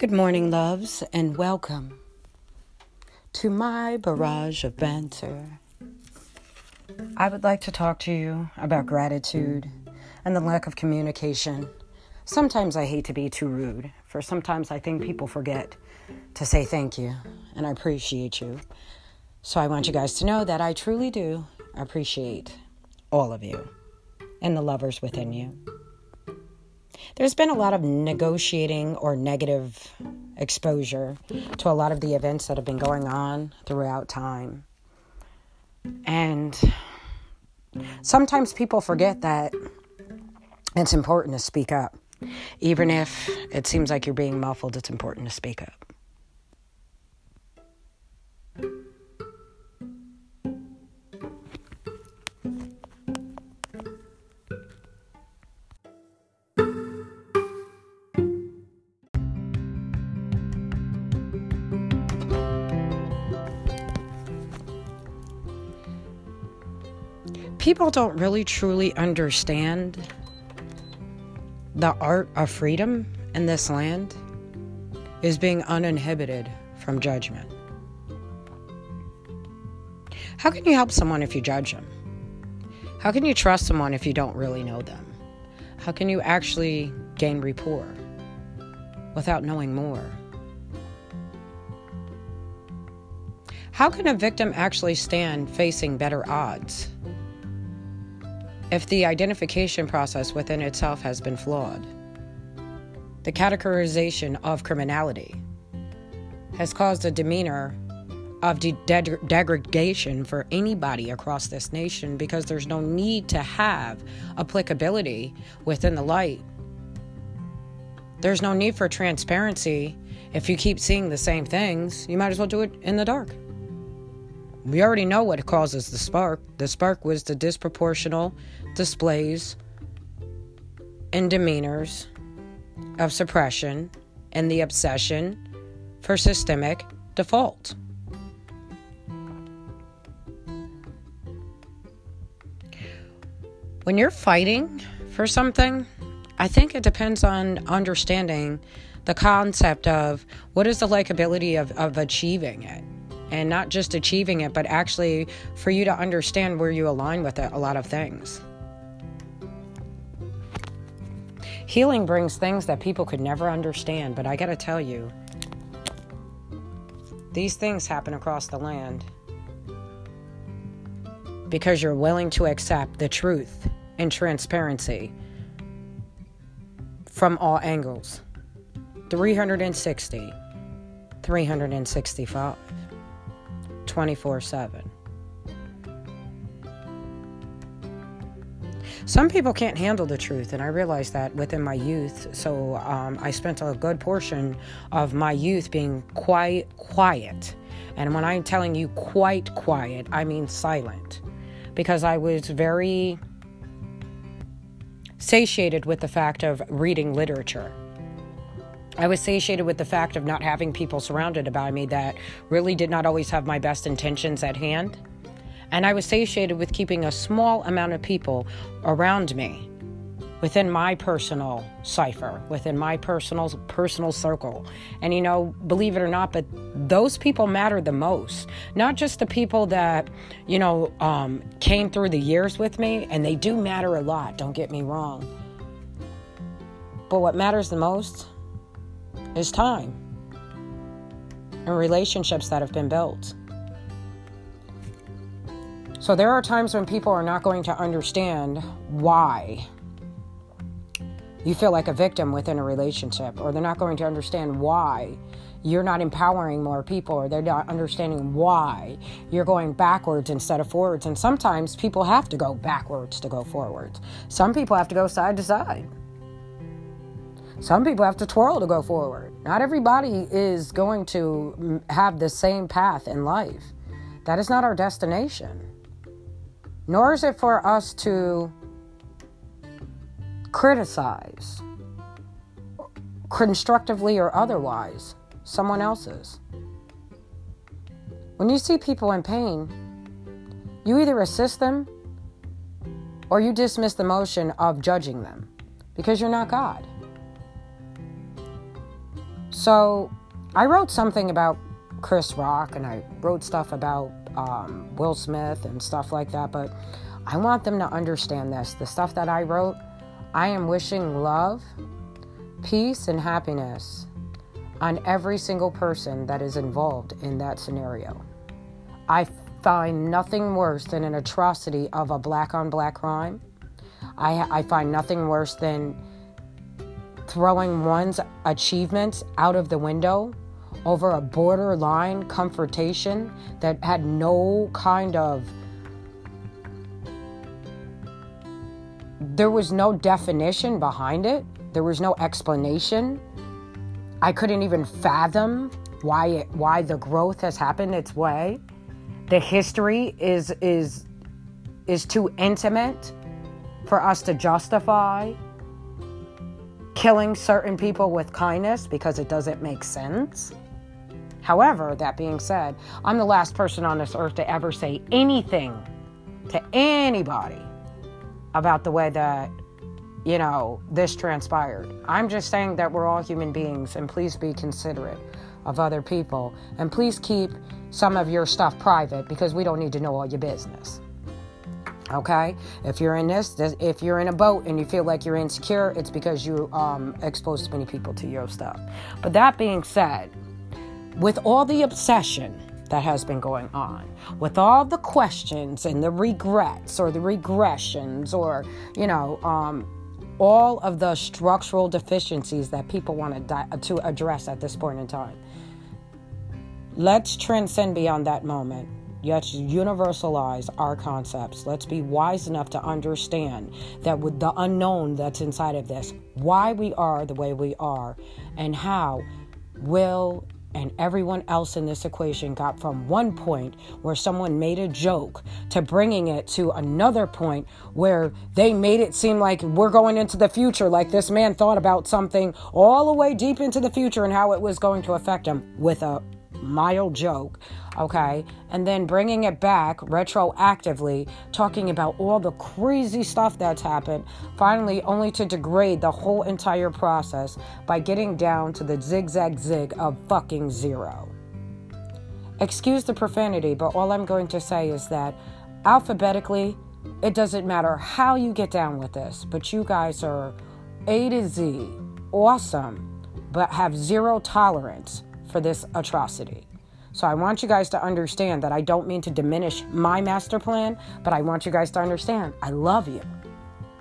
Good morning, loves, and welcome to my barrage of banter. I would like to talk to you about gratitude and the lack of communication. Sometimes I hate to be too rude, for sometimes I think people forget to say thank you and I appreciate you. So I want you guys to know that I truly do appreciate all of you and the lovers within you. There's been a lot of negotiating or negative exposure to a lot of the events that have been going on throughout time. And sometimes people forget that it's important to speak up. Even if it seems like you're being muffled, it's important to speak up. People don't really truly understand the art of freedom in this land is being uninhibited from judgment. How can you help someone if you judge them? How can you trust someone if you don't really know them? How can you actually gain rapport without knowing more? How can a victim actually stand facing better odds? If the identification process within itself has been flawed. The categorization of criminality has caused a demeanor of de- de- degradation for anybody across this nation because there's no need to have applicability within the light. There's no need for transparency. If you keep seeing the same things, you might as well do it in the dark. We already know what causes the spark. The spark was the disproportional displays and demeanors of suppression and the obsession for systemic default. When you're fighting for something, I think it depends on understanding the concept of what is the likability of, of achieving it and not just achieving it, but actually for you to understand where you align with it, a lot of things. Healing brings things that people could never understand, but I gotta tell you, these things happen across the land because you're willing to accept the truth and transparency from all angles 360, 365. 24 7. Some people can't handle the truth, and I realized that within my youth. So um, I spent a good portion of my youth being quiet, quiet. And when I'm telling you quite quiet, I mean silent. Because I was very satiated with the fact of reading literature. I was satiated with the fact of not having people surrounded about me that really did not always have my best intentions at hand. And I was satiated with keeping a small amount of people around me within my personal cipher, within my personal personal circle. And you know, believe it or not, but those people matter the most. Not just the people that, you know, um, came through the years with me, and they do matter a lot, don't get me wrong. But what matters the most is time and relationships that have been built. So there are times when people are not going to understand why you feel like a victim within a relationship, or they're not going to understand why you're not empowering more people, or they're not understanding why you're going backwards instead of forwards. And sometimes people have to go backwards to go forwards, some people have to go side to side. Some people have to twirl to go forward. Not everybody is going to have the same path in life. That is not our destination. Nor is it for us to criticize, constructively or otherwise, someone else's. When you see people in pain, you either assist them or you dismiss the motion of judging them because you're not God. So I wrote something about Chris Rock and I wrote stuff about um, Will Smith and stuff like that, but I want them to understand this. The stuff that I wrote, I am wishing love, peace, and happiness on every single person that is involved in that scenario. I find nothing worse than an atrocity of a black on black crime. I, I find nothing worse than throwing one's achievements out of the window over a borderline confrontation that had no kind of there was no definition behind it. There was no explanation. I couldn't even fathom why it why the growth has happened its way. The history is is is too intimate for us to justify killing certain people with kindness because it doesn't make sense However, that being said, I'm the last person on this earth to ever say anything to anybody about the way that, you know, this transpired. I'm just saying that we're all human beings and please be considerate of other people and please keep some of your stuff private because we don't need to know all your business. Okay, if you're in this, if you're in a boat and you feel like you're insecure, it's because you um, exposed too many people to your stuff. But that being said, with all the obsession that has been going on, with all the questions and the regrets or the regressions or, you know, um, all of the structural deficiencies that people want to, di- to address at this point in time. Let's transcend beyond that moment. Let's universalize our concepts. Let's be wise enough to understand that with the unknown that's inside of this, why we are the way we are, and how will and everyone else in this equation got from one point where someone made a joke to bringing it to another point where they made it seem like we're going into the future, like this man thought about something all the way deep into the future and how it was going to affect him with a mild joke, okay? And then bringing it back retroactively, talking about all the crazy stuff that's happened, finally, only to degrade the whole entire process by getting down to the zigzag zig of fucking zero. Excuse the profanity, but all I'm going to say is that alphabetically, it doesn't matter how you get down with this, but you guys are A to Z, awesome, but have zero tolerance for this atrocity. So I want you guys to understand that I don't mean to diminish my master plan, but I want you guys to understand I love you,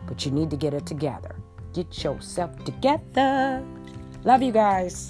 but you need to get it together. Get yourself together. Love you guys.